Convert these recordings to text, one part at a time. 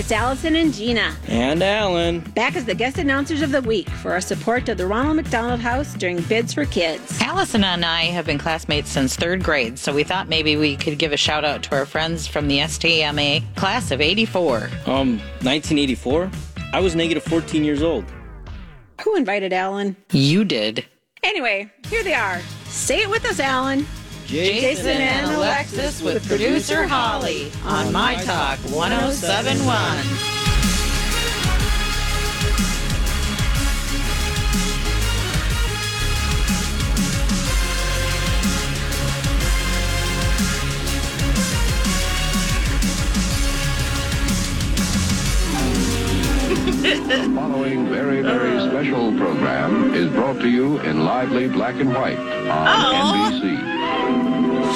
Hey, it's Allison and Gina. And Alan. Back as the guest announcers of the week for our support of the Ronald McDonald House during Bids for Kids. Allison and I have been classmates since third grade, so we thought maybe we could give a shout out to our friends from the STMA class of 84. Um, 1984? I was negative 14 years old. Who invited Alan? You did. Anyway, here they are. Say it with us, Alan. Jason, and Alexis with producer Holly on My Talk 1071. The following very, very special program is brought to you in lively black and white on oh. NBC.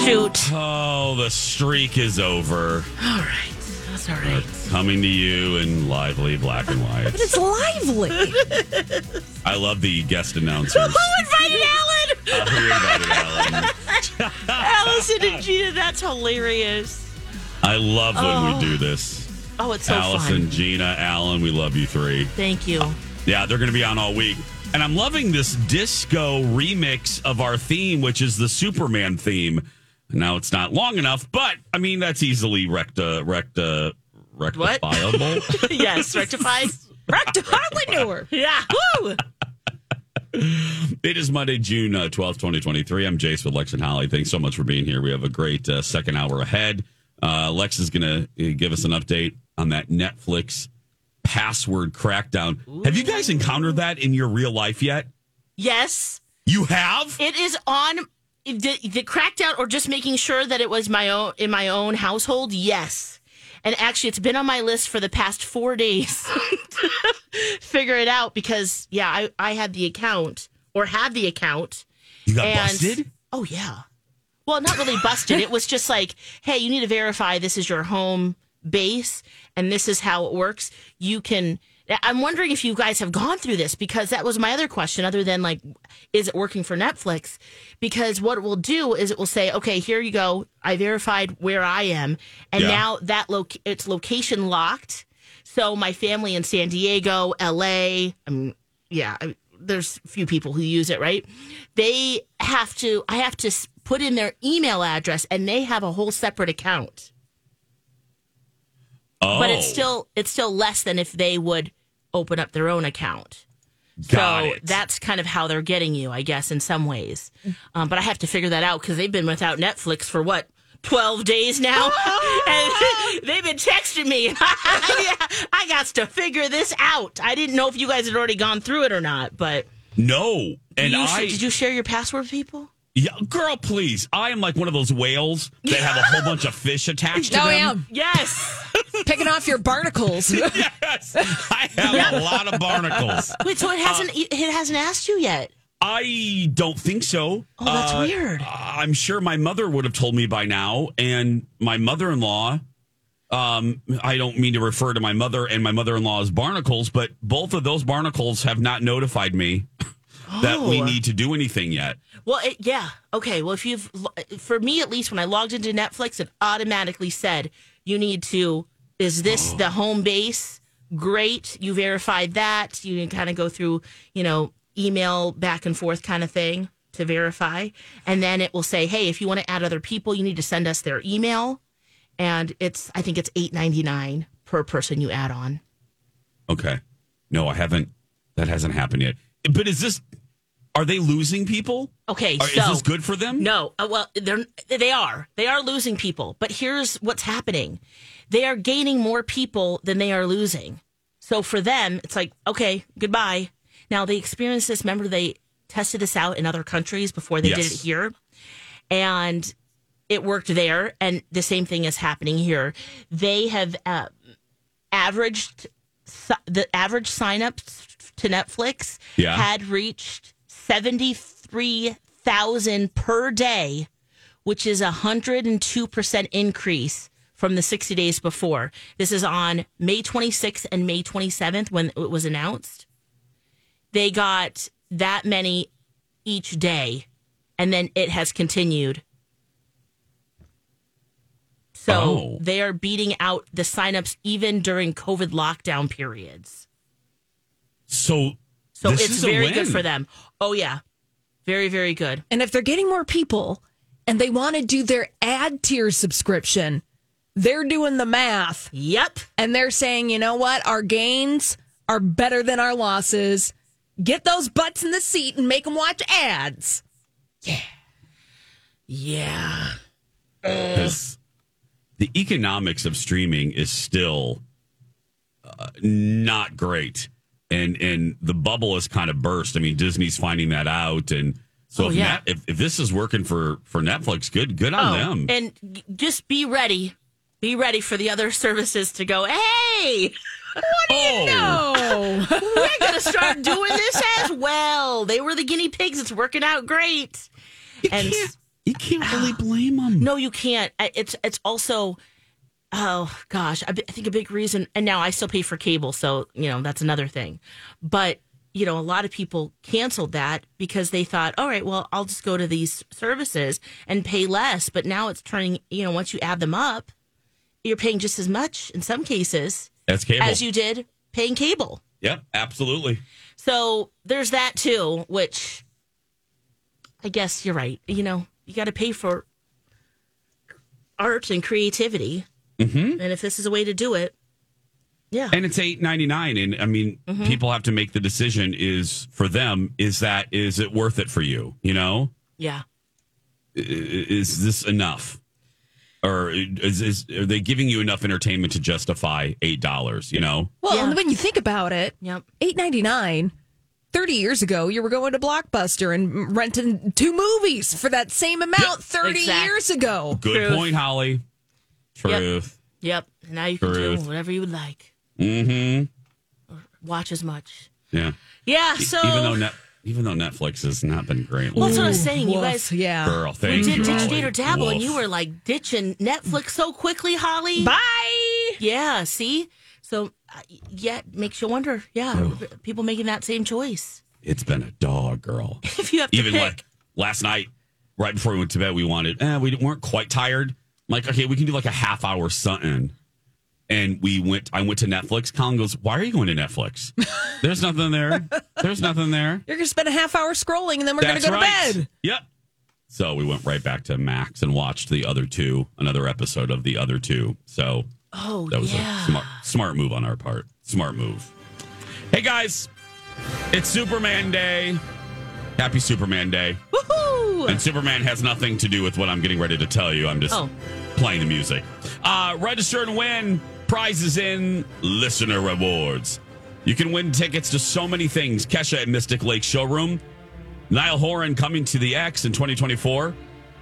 Shoot. Oh, the streak is over. All right. That's all right. Coming to you in lively black and white. But it's lively. I love the guest announcers. Who invited Alan? Uh, who invited Alan? Allison and Gina, that's hilarious. I love when Oh. we do this. Oh, it's so Allison, fun. Gina, Alan, we love you three. Thank you. Yeah, they're going to be on all week. And I'm loving this disco remix of our theme, which is the Superman theme. Now it's not long enough, but I mean that's easily recta recta rectifiable. yes, rectified. Rectified. we knew her. Yeah. Woo. It is Monday, June uh, twelfth, twenty twenty three. I'm Jace with Lex and Holly. Thanks so much for being here. We have a great uh, second hour ahead. Uh, Lex is going to give us an update on that Netflix password crackdown. Have you guys encountered that in your real life yet? Yes. You have. It is on the, the out or just making sure that it was my own in my own household. Yes. And actually, it's been on my list for the past four days to figure it out because, yeah, I, I had the account or had the account. You got and- busted. Oh, yeah. Well, not really busted. it was just like, hey, you need to verify this is your home base and this is how it works. You can. I'm wondering if you guys have gone through this because that was my other question, other than like, is it working for Netflix? Because what it will do is it will say, okay, here you go. I verified where I am. And Yeah. now that loc it's location locked. So my family in San Diego, LA, um, yeah, I, there's a few people who use it, right? They have to, I have to put in their email address and they have a whole separate account. Oh, But it's still, it's still less than if they would open up their own account. Got so it. that's kind of how they're getting you, I guess, in some ways. Um, but I have to figure that out because they've been without Netflix for what, 12 days now? and they've been texting me. I got to figure this out. I didn't know if you guys had already gone through it or not, but no. And you, I did you share your password with people? Yeah, girl, please. I am like one of those whales that have a whole bunch of fish attached to Oh, them. am Yes. Picking off your barnacles. Yes, I have a lot of barnacles. Wait, so it hasn't it hasn't asked you yet? I don't think so. Oh, that's Uh, weird. I'm sure my mother would have told me by now, and my mother-in-law. Um, I don't mean to refer to my mother and my mother-in-law as barnacles, but both of those barnacles have not notified me that we Oh. need to do anything yet. Well, it, yeah. Okay. Well, if you've, for me at least, when I logged into Netflix, it automatically said you need to. Is this the oh. home base? Great. You verified that. You can kind of go through, you know, email back and forth kind of thing to verify, and then it will say, hey, if you want to add other people, you need to send us their email, and it's I think it's eight ninety nine per person you add on. Okay. No, I haven't. That hasn't happened yet. But is this? Are they losing people? Okay, Are- so is this good for them? No, uh, well, they're they are they are losing people, but here's what's happening: they are gaining more people than they are losing. So for them, it's like okay, goodbye. Now they experienced this. Remember, they tested this out in other countries before they did it here, and it worked there. And the same thing is happening here. They have uh, averaged the average signups to Netflix Yeah. had reached 73,000 per day, which is a 102% increase from the 60 days before. This is on May 26th and May 27th when it was announced. They got that many each day, and then it has continued. So Oh. they are beating out the signups even during COVID lockdown periods. So, So it's very good for them. Oh yeah. Very, very good. And if they're getting more people and they want to do their ad tier subscription, they're doing the math Yep. and they're saying, you know what? Our gains are better than our losses. Get those butts in the seat and make them watch ads. Yeah. Yeah. Yeah. 'Cause the economics of streaming is still uh, not great, and and the bubble has kind of burst. I mean, Disney's finding that out, and so Oh, if, yeah. Net- if if this is working for for Netflix, good good on oh, them. And just be ready. Be ready for the other services to go, hey, What do you oh, know? we're going to start doing this as well. They were the guinea pigs. It's working out great. you and- can't you can't really blame them. No, you can't. It's it's also, oh gosh, I, think a big reason. And now I still pay for cable, so you know that's another thing. But you know, a lot of people canceled that because they thought, all right, well, I'll just go to these services and pay less. But now it's turning. You know, once you add them up, you're paying just as much in some cases as cable. as you did paying cable. yep, absolutely. So there's that too, which I guess you're right. You know, you got to pay for art and creativity. Mm-hmm. And if this is a way to do it, yeah. And it's eight ninety nine, and I mean, Mm-hmm. people have to make the decision. Is for them, is that is it worth it for you? You know, yeah. Is this enough, or is, is are they giving you enough entertainment to justify eight dollars? You know, Well, Yeah. and when you think about it, Yep. eight ninety nine. 30 years ago, you were going to Blockbuster and renting two movies for that same amount 30 Exact- years ago. good Truth. point, Holly. Truth. Yep. And now you can do whatever you would like. Mm-hmm. Watch as much. Yeah. Yeah. So even though net, even though Netflix has not been great, well, that's what I was Ooh, saying. You guys, yeah. girl, we thank did you. ditch Holly. date or dabble, and you were like ditching Netflix so quickly, Holly. Bye. Yeah. See. So, uh, yeah, it makes you wonder. Yeah, people making that same choice. It's been a dog, girl. If you have to even pick. like last night, right before we went to bed, we wanted, eh, we weren't quite tired. Like, okay, we can do like a half hour something. And we went, I went to Netflix. Colin goes, why are you going to Netflix? There's nothing there. There's nothing there. You're going to spend a half hour scrolling and then we're going to go right. to bed. Yep. So we went right back to Max and watched the other two, another episode of the other two. So oh that was yeah. a smart, smart move on our part. Smart move. Hey guys, it's Superman Day. Happy Superman Day. Woohoo! And Superman has nothing to do with what I'm getting ready to tell you. I'm just Oh. playing the music. Uh, register and win prizes in listener rewards. You can win tickets to so many things. Kesha at Mystic Lake Showroom. Niall Horan coming to the X in 2024.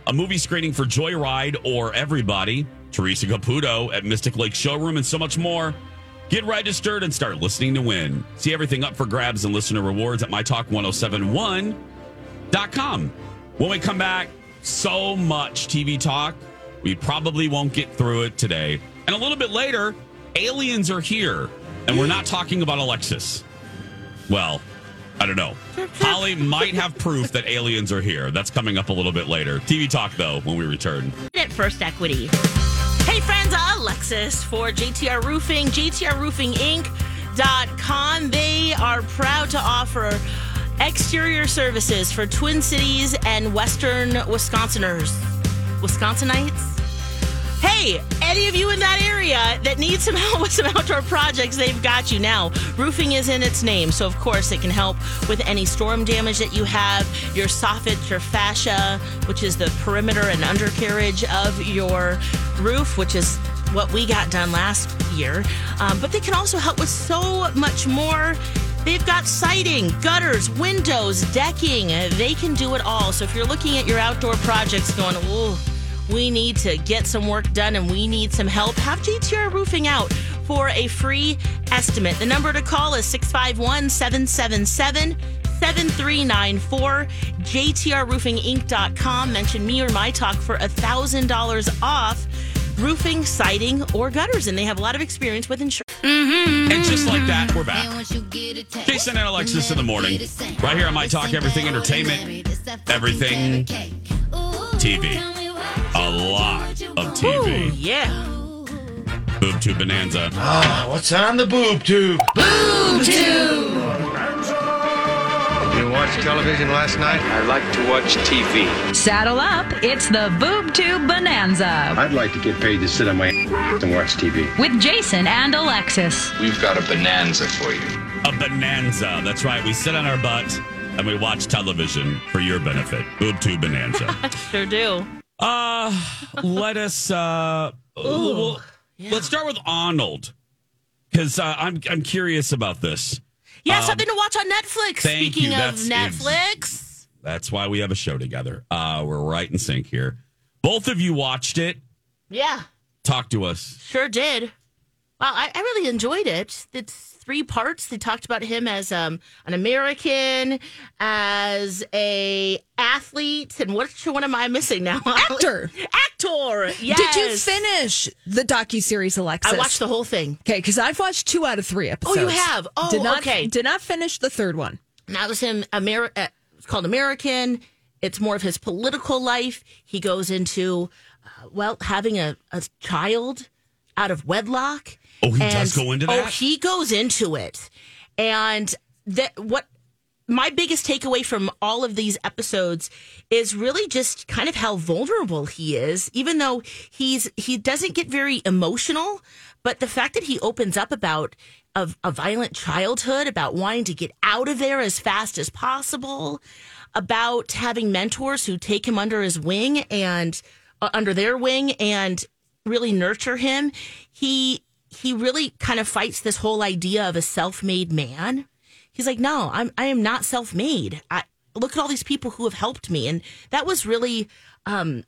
A movie screening for Joyride or Everybody. Teresa Caputo at Mystic Lake Showroom and so much more. Get registered and start listening to win. See everything up for grabs and listener rewards at mytalk1071.com. When we come back, so much TV talk. We probably won't get through it today. And a little bit later, aliens are here. And we're not talking about Alexis. Well, I don't know. Holly might have proof that aliens are here. That's coming up a little bit later. TV talk, though, when we return. at First Equity. Hey friends, Alexis for JTR Roofing, JTRRoofingInc.com. They are proud to offer exterior services for Twin Cities and Western Wisconsiners. Wisconsinites? Hey, any of you in that area that need some help with some outdoor projects, they've got you now. Roofing is in its name, so of course it can help with any storm damage that you have, your soffit, your fascia, which is the perimeter and undercarriage of your roof, which is what we got done last year. Um, but they can also help with so much more. They've got siding, gutters, windows, decking. They can do it all. So if you're looking at your outdoor projects going, ooh, we need to get some work done and we need some help, have JTR Roofing out for a free estimate. The number to call is 651 777 7394 jtrroofinginc.com mention me or my talk for $1000 off roofing siding or gutters and they have a lot of experience with insurance Mm-hmm. And just like that, we're back. Jason and Alexis in the morning. Right here on My Talk Everything Entertainment. Everything TV. A lot of TV. yeah Boob Tube Bonanza. Ah, what's on the boob tube? You watched television last night? I like to watch TV. Saddle up. It's the Boob Tube Bonanza I'd like to get paid to sit on my and watch TV. with Jason and Alexis. We've got a bonanza for you. A bonanza. That's right. We sit on our butt and we watch television for your benefit. Boob Tube Bonanza. sure do uh, let us, uh, well, let's start with Arnold. Because uh, I'm, I'm curious about this. Yeah Um, something to watch on netflix speaking of netflix That's why we have a show together. Uh, we're right in sync here. Both of you watched it. yeah Talk to us. Sure did. Well, I, I really enjoyed it. It's three parts. They talked about him as um, an American, as a athlete, and which one am I missing now? Actor. Actor. Yes. Did you finish the docu series, Alexis? I watched the whole thing. Okay, because I've watched two out of three episodes. Oh, you have? Oh, did not, okay. Did not finish the third one. And that was him. Ameri- uh, it's called American. It's more of his political life. He goes into, uh, well, having a, a child out of wedlock. Oh, he does go into that. Oh, he goes into it. And that what my biggest takeaway from all of these episodes is really just kind of how vulnerable he is even though he's he doesn't get very emotional but the fact that he opens up about a, a violent childhood about wanting to get out of there as fast as possible about having mentors who take him under his wing and uh, under their wing and really nurture him he he really kind of fights this whole idea of a self-made man. He's like no i'm i am not self-made. I look at all these people who have helped me. And that was really um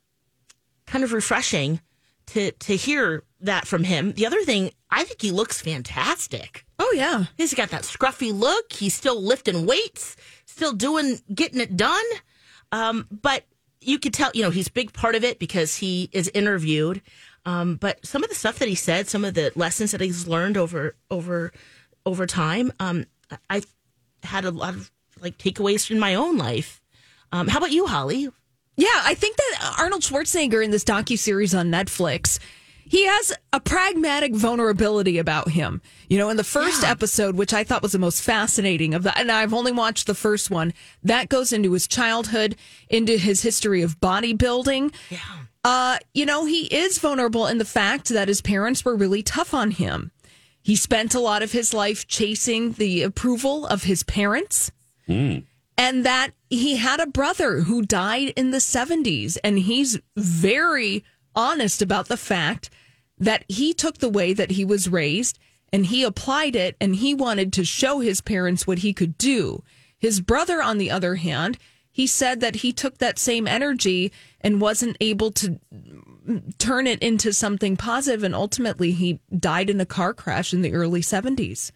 kind of refreshing to to hear that from him. The other thing i think he looks fantastic. Oh yeah. he's got that scruffy look. He's still lifting weights still doing getting it done. Um but you could tell you know he's a big part of it because he is interviewed um but some of the stuff that he said some of the lessons that he's learned over over over time um i I had a lot of like takeaways in my own life. Um how about you holly? Yeah, I think that Arnold Schwarzenegger in this docu series on Netflix, he has a pragmatic vulnerability about him. You know, in the first episode, which I thought was the most fascinating of that, and I've only watched the first one, that goes into his childhood, into his history of bodybuilding. yeah Uh, you know, he is vulnerable in the fact that his parents were really tough on him. He spent a lot of his life chasing the approval of his parents and that he had a brother who died in the 70s and he's very honest about the fact that he took the way that he was raised and he applied it and he wanted to show his parents what he could do. His brother on the other hand he said that he took that same energy and wasn't able to turn it into something positive and ultimately he died in a car crash in the early 70s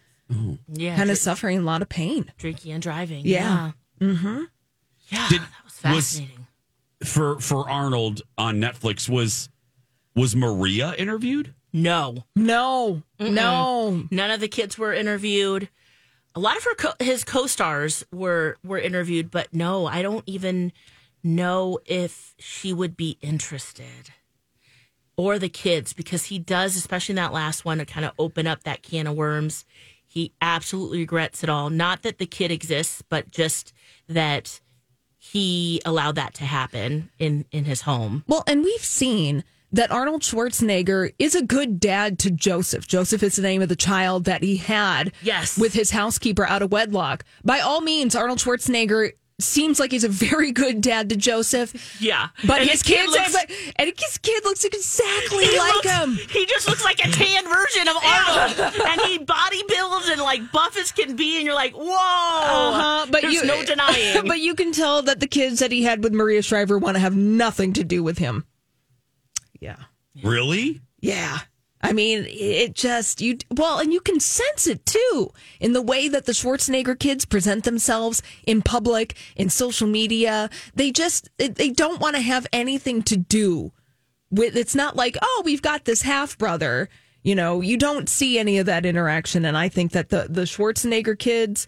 yeah kind of dr- suffering a lot of pain. Drinking and driving Yeah. mm-hmm. Yeah Did- that was was- fascinating. For for Arnold on Netflix was was Maria interviewed? no no no None of the kids were interviewed. A lot of her co- his co-stars were were interviewed, but no, I don't even know if she would be interested or the kids because he does, especially in that last one, to kind of open up that can of worms. He absolutely regrets it all. Not that the kid exists, but just that he allowed that to happen in in his home. Well, and we've seen that Arnold Schwarzenegger is a good dad to Joseph. Joseph is the name of the child that he had Yes. with his housekeeper out of wedlock. By all means, Arnold Schwarzenegger seems like he's a very good dad to Joseph. Yeah. But And his kid kid looks- looks, and his kid looks exactly like looks- him. He just looks like a tan version of Arnold, and he body builds and like buff as can be, and you're like, whoa! Uh-huh, but There's you, no denying. but you can tell that the kids that he had with Maria Shriver want to have nothing to do with him. Yeah. Really? Yeah. I mean, it just you well, and you can sense it too in the way that the Schwarzenegger kids present themselves in public, in social media. They just they don't want to have anything to do with. It's not like oh, we've got this half brother. You know, you don't see any of that interaction, and I think that the the Schwarzenegger kids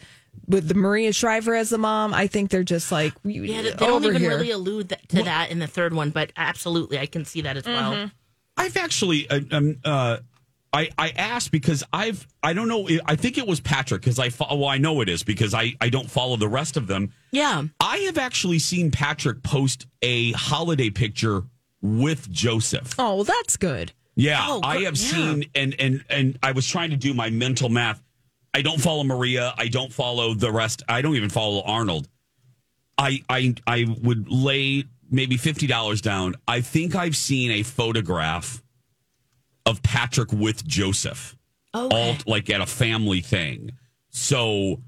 with the Maria Shriver as the mom, I think they're just like yeah, they they don't even here. really allude that, to that in the third one, but absolutely, I can see that as well. Mm-hmm. I've actually, uh, um, uh, I I asked because I've I don't know. I think it was Patrick because I fo- well I know it is because I I don't follow the rest of them. Yeah, I have actually seen Patrick post a holiday picture with Joseph. Oh, well, that's good. Yeah, Oh, I have Yeah. seen and and and I was trying to do my mental math. I don't follow Maria. I don't follow the rest. I don't even follow Arnold. I I I would lay maybe fifty dollars down. I think I've seen a photograph of Patrick with Joseph, Okay. all like at a family thing. So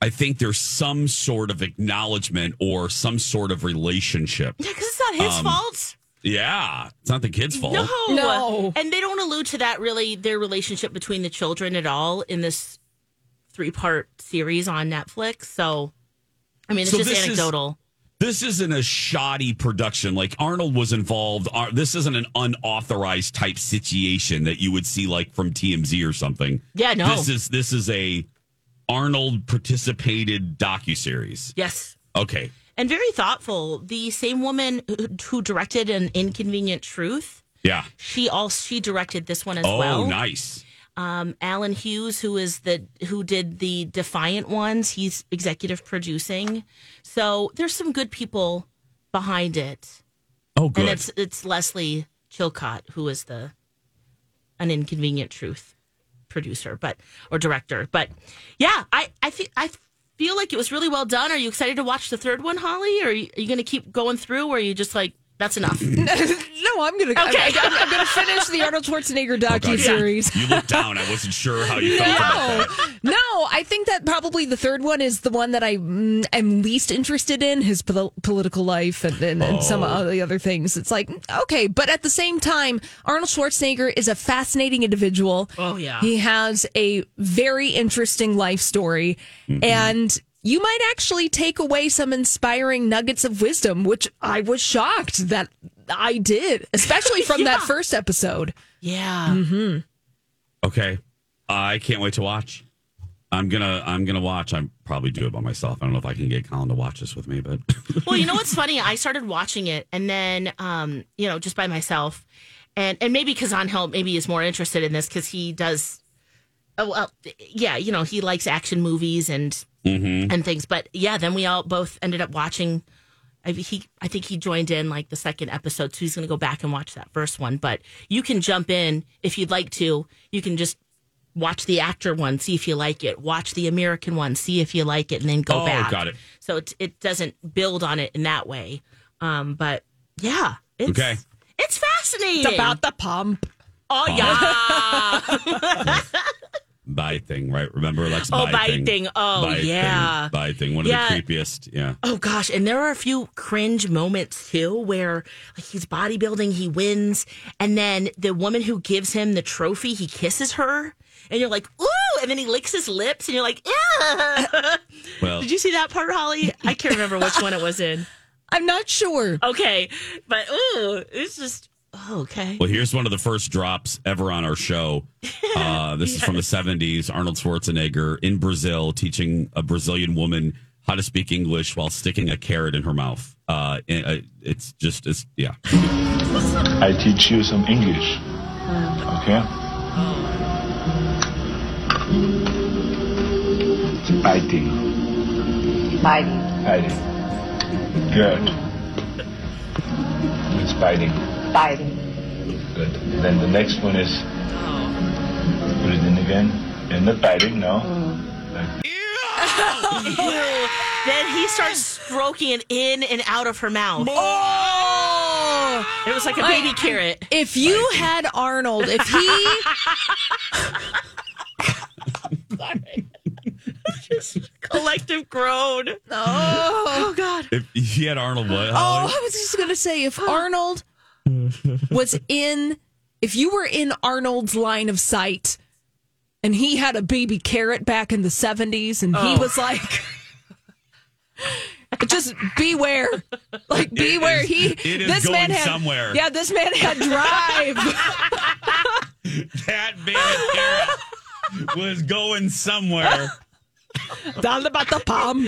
I think there's some sort of acknowledgement or some sort of relationship. yeah, because it's not his Um, fault. Yeah, it's not the kid's fault. No, No. and they don't allude to that really their relationship between the children at all in this three part series on Netflix. So, I mean, it's So just this is- anecdotal. This isn't a shoddy production. Like Arnold was involved. Ar- This isn't an unauthorized type situation that you would see like from TMZ or something. Yeah, no. This is this is a Arnold participated docu series. yes. Okay. And very thoughtful. The same woman who- directed an Inconvenient Truth, Yeah. she also she directed this one as Oh, well. nice. Um, Allen Hughes, who is the who did the Defiant ones, he's executive producing. So there's some good people behind it. Oh, good. And it's it's Lesley Chilcott who is the an Inconvenient Truth producer, but or director. But yeah, I I think I feel like it was really well done. Are you excited to watch the third one, Holly? Or are you, you going to keep going through? Or are you just like that's enough? No, I'm gonna. Okay. I'm, I'm, I'm gonna finish the Arnold Schwarzenegger Oh, God. docu series. You looked down. I wasn't sure how you felt about that. No, no, I think that probably the third one is the one that I mm, am least interested in his pol- political life and, and, and some Oh. of the other things. It's like, okay, but at the same time, Arnold Schwarzenegger is a fascinating individual. Oh, yeah. He has a very interesting life story. Mm-hmm. And you might actually take away some inspiring nuggets of wisdom, which I was shocked that I did, especially from that first episode. yeah. Mm-hmm. Okay. I can't wait to watch. I'm gonna I'm gonna watch. I probably do it by myself. I don't know if I can get Colin to watch this with me, but well, you know what's funny? I started watching it, and then, um, you know, just by myself, and and maybe because Angel maybe is more interested in this because he does. Oh well, yeah, you know, he likes action movies and and things. But yeah, then we all both ended up watching. I, he, I think he joined in like the second episode, so he's going to go back and watch that first one. But you can jump in if you'd like to. You can just watch the actor one, see if you like it. Watch the American one, see if you like it, and then go Oh, back. got it. So it it doesn't build on it in that way. Um, but yeah, it's, Okay. it's fascinating. It's about the pump. oh yeah, buy thing, right? Remember Lex Oh, buy, buy thing. thing. Oh, Buy yeah. thing, buy thing. One of the creepiest. Yeah. oh gosh, and there are a few cringe moments too where like he's bodybuilding, he wins, and then the woman who gives him the trophy, he kisses her, and you're like, ooh, and then he licks his lips, and you're like, yeah. Well, Did you see that part, Holly? I can't remember which one it was in. I'm not sure. Okay, but ooh, it's just oh, okay. Well, here's one of the first drops ever on our show. Uh, this is from the 70s. Arnold Schwarzenegger in Brazil teaching a Brazilian woman how to speak English while sticking a carrot in her mouth. Uh, uh, it's just, it's, yeah. I teach you some English. Okay? It's biting. Biting. Biting. Good. It's biting. Biting. Good. Then the next one is put it in again. And not biting, no. Mm. Like, Ew. then he starts stroking it in and out of her mouth. Oh, It was like a baby carrot. if you had Arnold, if he Just Collective groan. Oh. oh, God. If he had Arnold, what? oh, I was just gonna say if Arnold Mm. was in, if you were in Arnold's line of sight, and he had a baby carrot back in the seventies, and he Oh. was like. Just beware, like beware. is- he it is this going man had somewhere. yeah, this man had drive. that baby carrot was going somewhere. Down about the palm.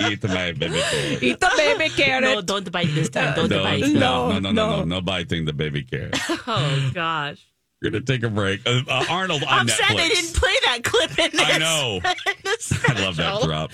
Eat the baby carrot. Eat the baby carrot. No, don't bite this time. Don't No, bite. no, no, no, no, no. no, no biting the baby carrot. Oh gosh. We're gonna take a break. Uh, uh, Arnold on I'm Netflix. sad they didn't play that clip in this. I know. this I love that drop.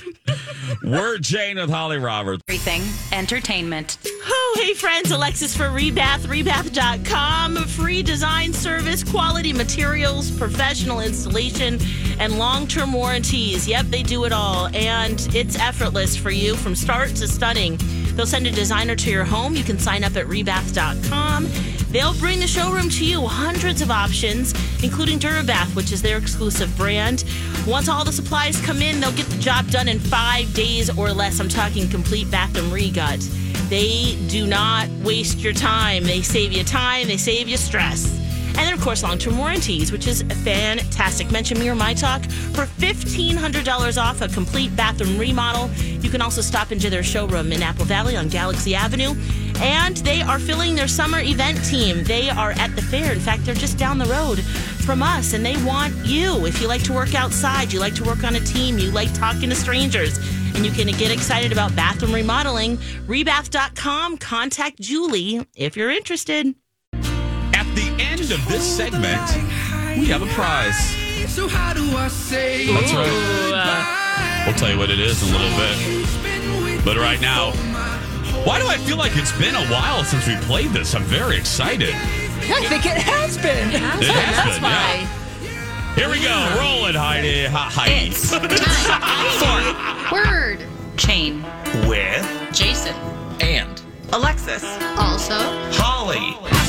We're Jane with Holly Roberts. Everything entertainment. Oh, hey friends, Alexis for Rebath, rebath.com. Free design service, quality materials, professional installation, and long term warranties. Yep, they do it all. And it's effortless for you from start to stunning. They'll send a designer to your home. You can sign up at rebath.com. They'll bring the showroom to you. Hundreds of options, including Durabath, which is their exclusive brand. Once all the supplies come in, they'll get the job done in five days or less. I'm talking complete bathroom regut. They do not waste your time. They save you time, they save you stress. And then, of course, long term warranties, which is fantastic. Mention me or my talk for $1,500 off a complete bathroom remodel. You can also stop into their showroom in Apple Valley on Galaxy Avenue. And they are filling their summer event team. They are at the fair. In fact, they're just down the road from us, and they want you. If you like to work outside, you like to work on a team, you like talking to strangers, and you can get excited about bathroom remodeling, rebath.com. Contact Julie if you're interested. At the end of this segment, we have a prize. So how do I say That's right. We'll tell you what it is in a little bit. But right now, why do I feel like it's been a while since we played this? I'm very excited. I think it has been. It has been, yeah. Here we go. Roll it, Heidi. Ha- Heidi. It's time for word chain. With Jason. and Alexis. Also, Holly. Ooh,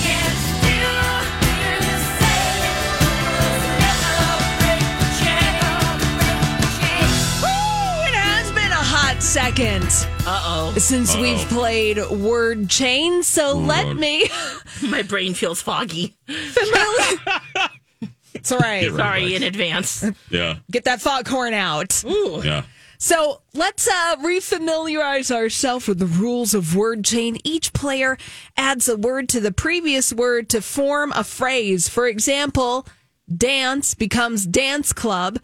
second Uh oh. since Uh-oh. we've played word chain. So let me. My brain feels foggy. It's all right. Get Sorry it. in advance. Yeah. Get that foghorn out. Ooh. Yeah. So let's uh, refamiliarize ourselves with the rules of word chain. Each player adds a word to the previous word to form a phrase. For example, dance becomes dance club,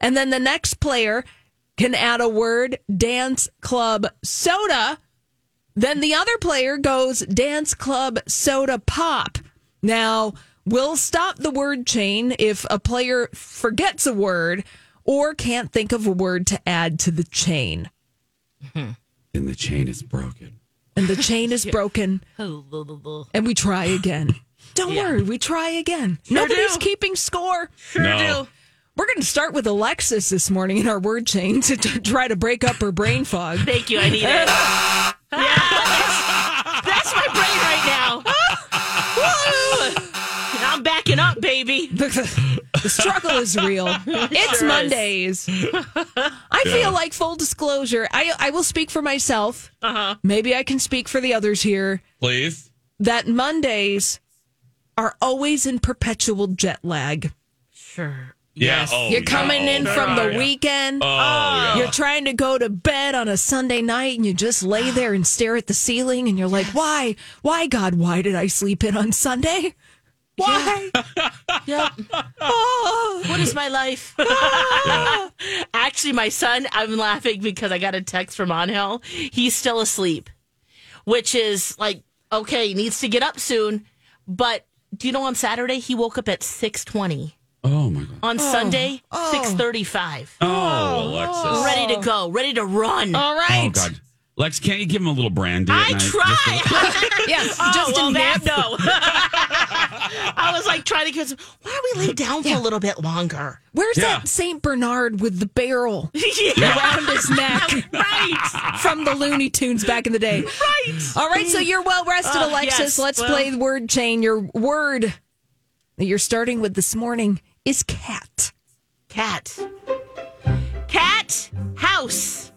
and then the next player can add a word dance club soda. Then the other player goes dance club soda pop. Now, we'll stop the word chain if a player forgets a word or can't think of a word to add to the chain. And the chain is broken. And the chain is broken and we try again. Don't Yeah. worry, we try again. Sure Nobody's do. keeping score. Sure No. do. We're going to start with Alexis this morning in our word chain to, to try to break up her brain fog. Thank you. I need it. yeah, that's, that's my brain right now. Woo! I'm backing up, baby. the, the struggle is real. It's Sure is. Mondays. I feel like full disclosure. I I will speak for myself. Uh-huh. Maybe I can speak for the others here. Please. That Mondays are always in perpetual jet lag. Sure. Yeah. Yes. Oh, You're yeah. coming in Oh, from the yeah. weekend. Oh, oh, yeah. You're trying to go to bed on a Sunday night and you just lay there and stare at the ceiling and you're like, why? Why, God, why did I sleep in on Sunday? Why? Yep. Oh. What is my life? Ah. Actually, my son, I'm laughing because I got a text from Angel. He's still asleep, which is like, okay, he needs to get up soon. But do you know on Saturday he woke up at 620. Oh, my God. On Sunday, 635. Oh, Alexis. Ready to go, ready to run. All right. Oh, God. Lex, can't you give him a little brandy? at I night? try. Yes, oh, just well, a that, no. I was like trying to get some. Why don't we lay down for a little bit longer? Where's Yeah. that Saint Bernard with the barrel yeah. around his neck Right. from the Looney Tunes back in the day? Right. All right, so you're well rested, Uh, Alexis. yes, Let's well- play the word chain. Your word that you're starting with this morning is cat. Cat. Cat house.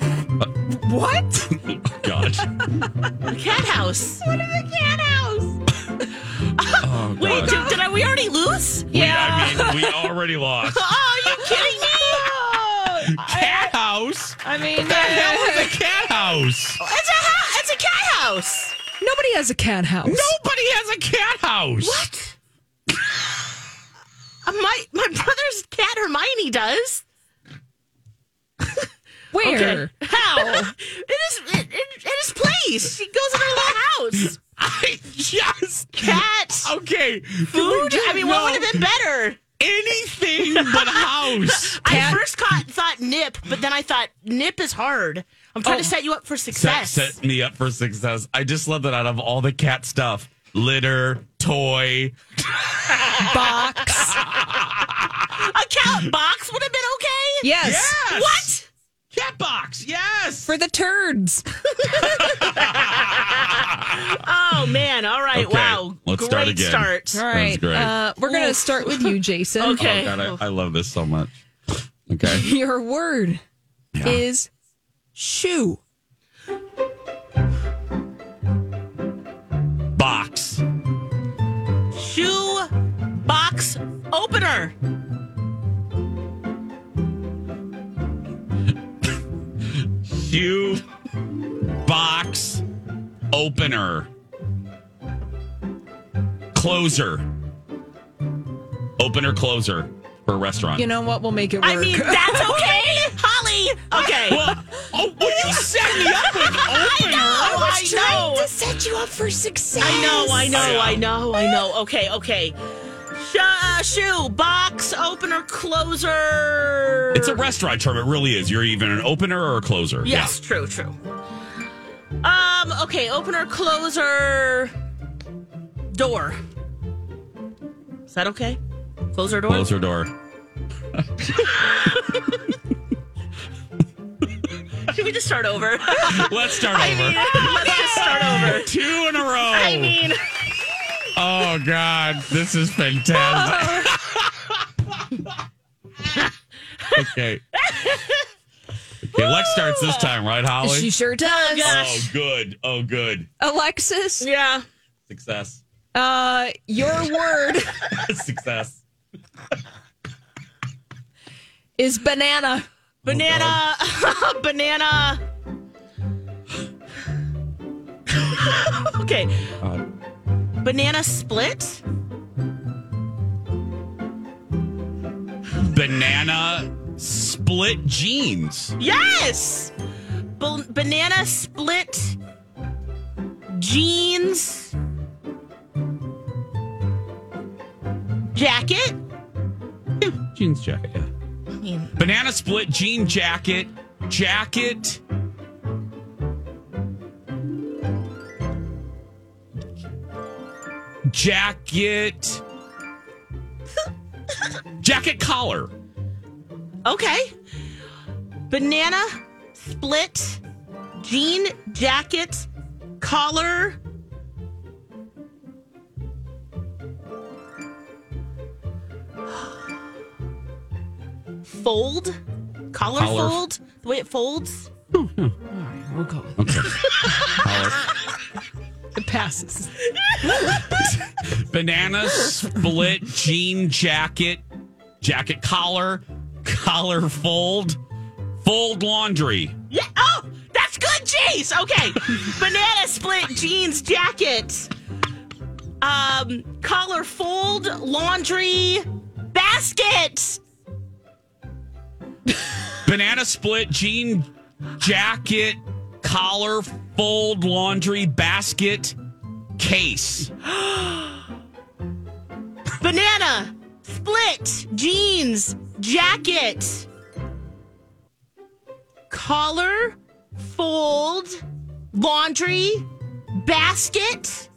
Uh, what? Oh, God. Cat house. What is a cat house? Oh, Wait, did, did I, we already lose? We, I mean, we already lost. Oh, are you kidding me? Cat house? I mean, What the uh, hell is a cat house? It's a house. It's a cat house. nobody has a cat house. Nobody has a cat house. What? Uh, my my brother's cat Hermione does. Where? How? it is it, it, it is place. She goes in her little house. I just Cat. okay. Food. I mean, what would have been better? anything but house? I first caught, thought nip, but then I thought nip is hard. I'm trying to set you up for Set, success. set me up for success. I just love that out of all the cat stuff, litter, toy. Box. A cat box would have been okay. Yes. Yes. What? Cat box. Yes. For the turds. Oh man! All right. Okay, Wow. let's Great start again. start. All right. great. Uh, we're going to start with you, Jason. Okay. Oh God, I, I love this so much. Okay. Your word Yeah. is shoe. Shoe box opener. Shoe box opener. Closer. Opener closer for a restaurant. You know what? We'll make it work. I mean, that's okay, Holly. Okay. well, oh, well, you set me up with opener. I know. set you up for success. I know. I know. I I know. know. I know. Okay. Okay. Sh- uh, shoe box opener closer. It's a restaurant term. It really is. You're even an opener or a closer. Yes. True. True. Um. Okay. Opener closer. Door. Is that okay? Closer door. Closer door. Should we just start over? Let's start I over. mean, let's just start over. Two in a row. I mean, oh God, this is fantastic. okay. Okay, Lex starts this time, right, Holly? She sure does. oh, good. Oh, good. Alexis, yeah. Success. uh, your word Success. is banana. Banana. banana. okay. Uh, Banana split. banana split jeans. Yes. Ba- banana split jeans jacket. Jeans jacket, yeah. Mean, Banana split jean jacket. Jacket. Jacket. Jacket collar. okay. Banana split jean jacket collar. Fold, collar, Collar. fold, the way it folds. Alright, we'll go with Okay. Collar. it. passes. Banana split jean jacket. Jacket collar. Collar fold. Fold laundry. Yeah. Oh, that's good. Jeez. Okay. Banana split jeans jacket. Um, collar fold laundry basket. Banana split jean jacket. Collar fold laundry basket case. Banana split jeans jacket. Collar fold, laundry, basket,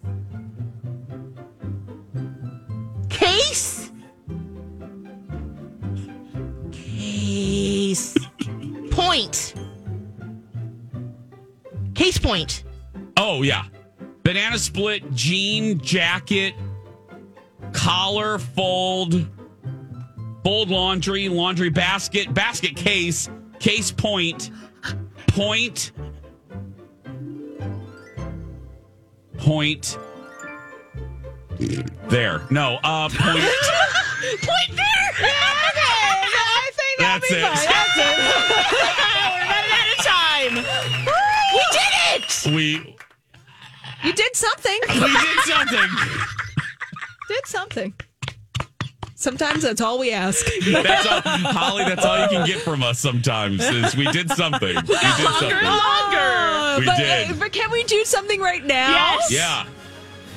case, case, point, case point. Oh yeah, banana split, jean jacket, collar, fold, fold laundry, laundry basket, basket case, case point, point, point. There, no, uh, point. Point there. I That's it. One at a time. We did it. We You did something. we did something. did something. Sometimes that's all we ask. That's all, Holly. That's all you can get from us sometimes. Is we did something. We did something. Uh, We but, did. uh, but can we do something right now? Yes. Yeah.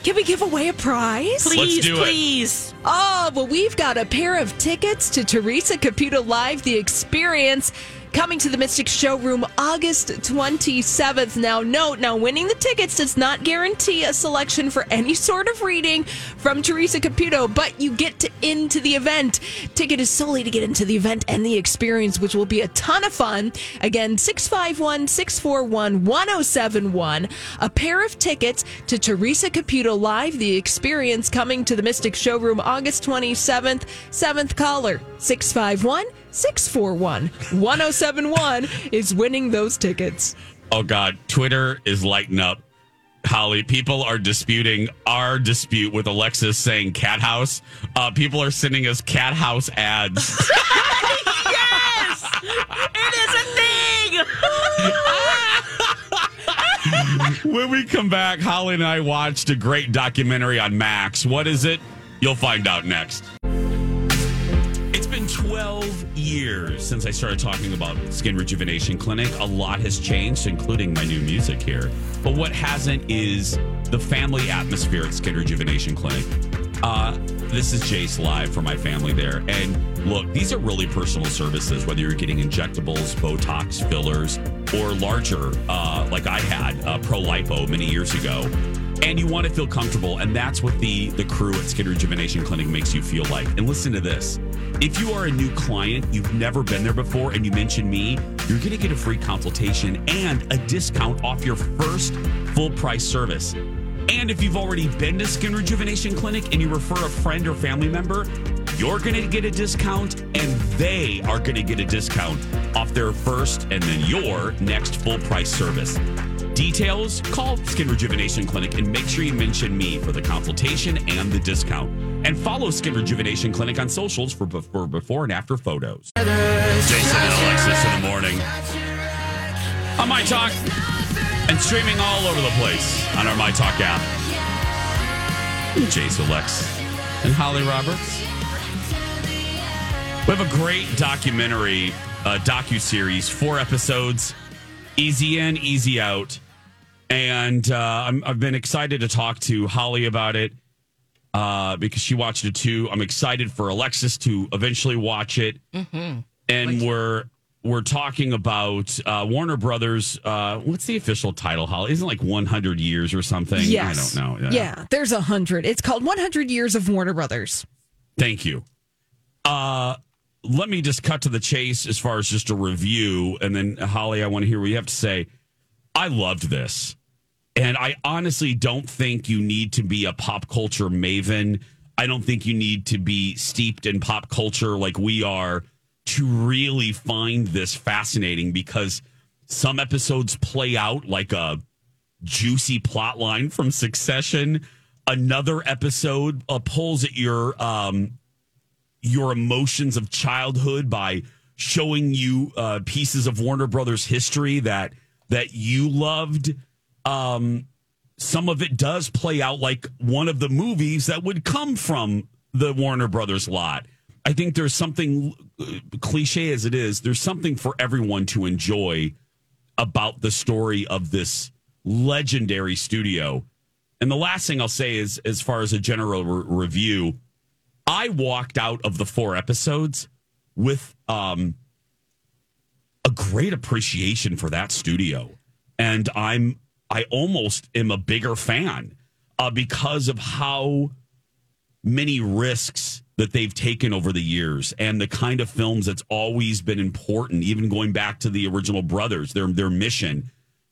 Can we give away a prize? Please, do it. please. Oh, well, we've got a pair of tickets to Teresa Caputo Live, The Experience, coming to the Mystic Showroom August 27th. Now, note, now winning the tickets does not guarantee a selection for any sort of reading from Teresa Caputo, but you get to into the event. Ticket is solely to get into the event and the experience, which will be a ton of fun. Again, 651 641 1071. A pair of tickets to Teresa Caputo Live, The Experience, coming to the Mystic Showroom August 27th. Seventh caller, 651 641 1071 is winning those tickets. Oh God, Twitter is lighting up. Holly, people are disputing our dispute with Alexis saying cat house. Uh, people are sending us cat house ads. yes, it is a thing. when we come back, Holly and I watched a great documentary on Max. What is it? You'll find out next. It's been 12 years since I started talking about Skin Rejuvenation Clinic. A lot has changed, including my new music here. But what hasn't is the family atmosphere at Skin Rejuvenation Clinic. Uh, this is Jace live for my family there. And look, these are really personal services, whether you're getting injectables, Botox, fillers, or larger, uh, like I had, uh, Pro Lipo many years ago and you want to feel comfortable and that's what the the crew at skin rejuvenation clinic makes you feel like. And listen to this. If you are a new client you've never been there before and you mention me you're going to get a free consultation and a discount off your first full price service. And if you've already been to skin rejuvenation clinic and you refer a friend or family member you're going to get a discount and they are going to get a discount off their first and then your next full price service Details, call Skin Rejuvenation Clinic and make sure you mention me for the consultation and the discount. And follow Skin Rejuvenation Clinic on socials for, for before and after photos. Jason and Alexis in the morning. On My Talk and streaming all over the place on our My Talk app. Jason Lex and Holly Roberts. We have a great documentary, uh, docu series, four episodes, easy in, easy out, and uh, I'm, I've been excited to talk to Holly about it uh, because she watched it too. I'm excited for Alexis to eventually watch it, Mm-hmm. and we're we're talking about uh, Warner Brothers. Uh, what's the official title? Holly isn't it like 100 years or something. Yes. I don't know. Yeah, there's a hundred. It's called 100 Years of Warner Brothers. Thank you. Uh, let me just cut to the chase as far as just a review. And then, Holly, I want to hear what you have to say. I loved this. And I honestly don't think you need to be a pop culture maven. I don't think you need to be steeped in pop culture like we are to really find this fascinating because some episodes play out like a juicy plot line from Succession. Another episode uh, pulls at your um, your emotions of childhood by showing you uh, pieces of Warner Brothers history that that you loved. Um, some of it does play out like one of the movies that would come from the Warner Brothers lot. I think there's something uh, cliche as it is. There's something for everyone to enjoy about the story of this legendary studio. And the last thing I'll say is, as far as a general re- review, I walked out of the four episodes with um, a great appreciation for that studio, and I'm I almost am a bigger fan uh, because of how many risks that they've taken over the years and the kind of films that's always been important, even going back to the original brothers, their their mission.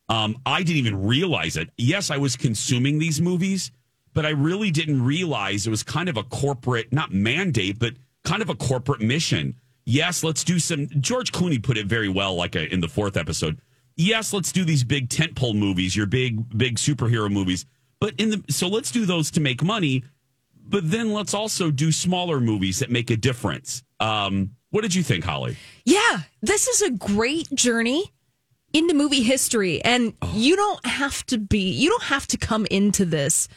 Um, I didn't even realize it. Yes, I was consuming these movies, but I really didn't realize it was kind of a corporate, not mandate, but kind of a corporate mission. Yes, let's do some. George Clooney put it very well, like uh in the fourth episode. Yes, let's do these big tentpole movies, your big, big superhero movies. But in the so let's do those to make money. But then let's also do smaller movies that make a difference. Um, what did you think, Holly? Yeah, this is a great journey into movie history. And you don't have to be, you don't have to come into this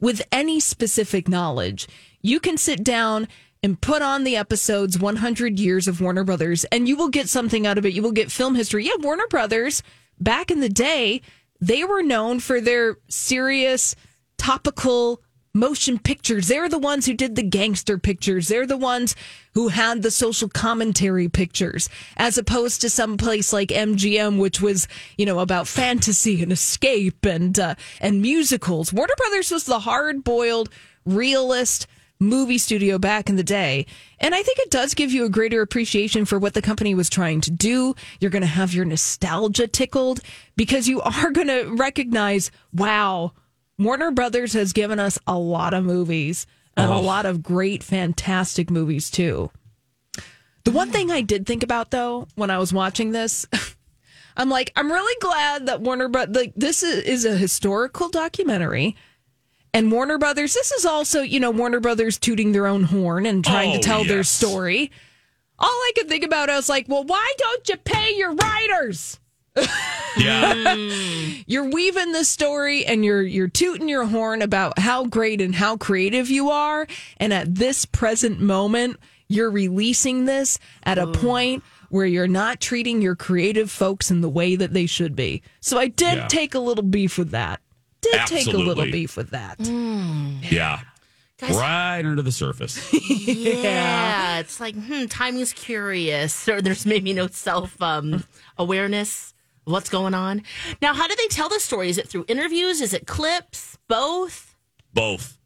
with any specific knowledge. You can sit down and put on the episodes 100 years of Warner Brothers and you will get something out of it. You will get film history. Yeah, Warner Brothers, back in the day, they were known for their serious, topical motion pictures. They're the ones who did the gangster pictures. They're the ones who had the social commentary pictures, as opposed to some place like MGM, which was, you know, about fantasy and escape and uh, and musicals. Warner Brothers was the hard boiled realist movie studio back in the day. And I think it does give you a greater appreciation for what the company was trying to do. You're going to have your nostalgia tickled because you are going to recognize, wow, Warner Brothers has given us a lot of movies and a Oh. lot of great, fantastic movies too. The one thing I did think about though when I was watching this, I'm like, I'm really glad that Warner Brothers, like, this is, is a historical documentary. And Warner Brothers, this is also, you know, Warner Brothers tooting their own horn and trying Oh, to tell their story. All I could think about, I was like, well, why don't you pay your writers? Yeah. you're weaving the story and you're you're tooting your horn about how great and how creative you are and at this present moment you're releasing this at a point where you're not treating your creative folks in the way that they should be so i did Yeah. take a little beef with that did take a little beef with that Yeah. Guys- right under the surface. Yeah, it's like hmm, timing's curious, or there's maybe no self um, awareness what's going on. Now, how do they tell the story? Is it through interviews? Is it clips? Both? Both.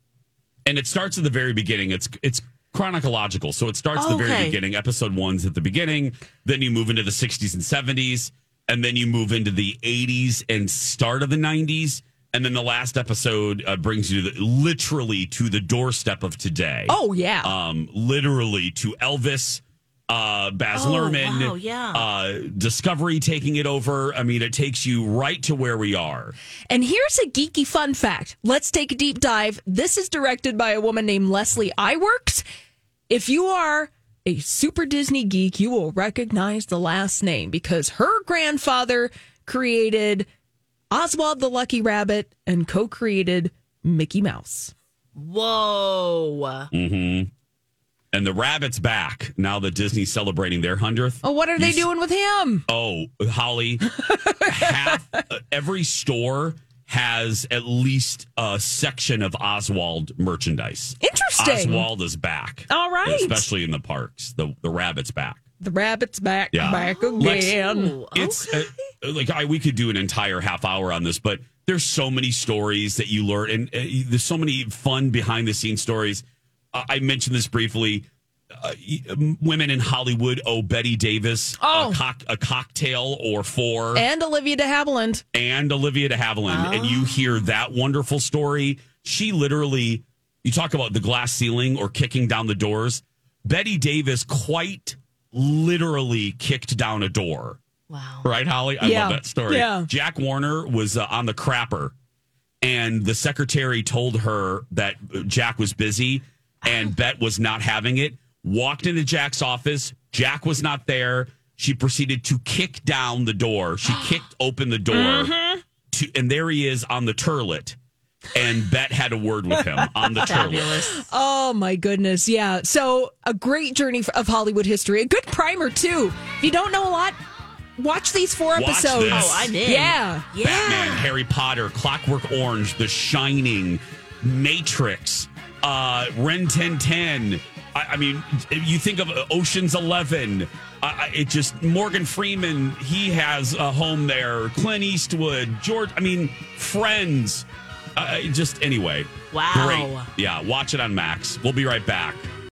And it starts at the very beginning. It's it's chronological. So it starts at the very beginning. Episode one's at the beginning. Then you move into the 60s and 70s. And then you move into the 80s and start of the 90s. And then the last episode uh, brings you the, literally to the doorstep of today. oh yeah Um, literally to Elvis, uh, Baz Oh, Luhrmann, wow, yeah. uh, Discovery taking it over. I mean, it takes you right to where we are. And here's a geeky fun fact. Let's take a deep dive. This is directed by a woman named Leslie Iwerks. If you are a super Disney geek, you will recognize the last name because her grandfather created Oswald the Lucky Rabbit and co created Mickey Mouse. Whoa! Mm-hmm. And the rabbit's back now that Disney's celebrating their hundredth. Oh, what are they doing with him? Oh, Holly, half uh, every store has at least a section of Oswald merchandise. Interesting. Oswald is back. All right. especially in the parks. The the rabbit's back. The rabbit's back, Yeah. back Lex- again. It's uh, like I, we could do an entire half hour on this, but there's so many stories that you learn, and uh, there's so many fun behind the scenes stories. Uh, I mentioned this briefly. Uh, um, women in Hollywood owe Bette Davis Oh. a, cock, a cocktail or four, and Olivia de Havilland. and Olivia de Havilland, and you hear that wonderful story. She literally, you talk about the glass ceiling or kicking down the doors. Bette Davis quite literally kicked down a door. Wow. Right, Holly? I Yeah. love that story. Yeah. Jack Warner was uh, on the crapper, and the secretary told her that Jack was busy and Bet was not having it. Walked into Jack's office. Jack was not there. She proceeded to kick down the door. She kicked open the door, Mm-hmm. to, and there he is on the turlet. And Bet had a word with him on the turlet. Oh my goodness. Yeah. So a great journey of Hollywood history. A good primer too. If you don't know a lot, watch these four Watch episodes. this. Oh, I'm in. Yeah. Batman, Harry Potter, Clockwork Orange, The Shining, Matrix, uh, Rin Tin Tin, I, I mean, if you think of Ocean's Eleven. Uh, it just Morgan Freeman. He has a home there. Clint Eastwood, George. I mean, Friends. Uh, just anyway. Wow. Great. Yeah, watch it on Max. We'll be right back.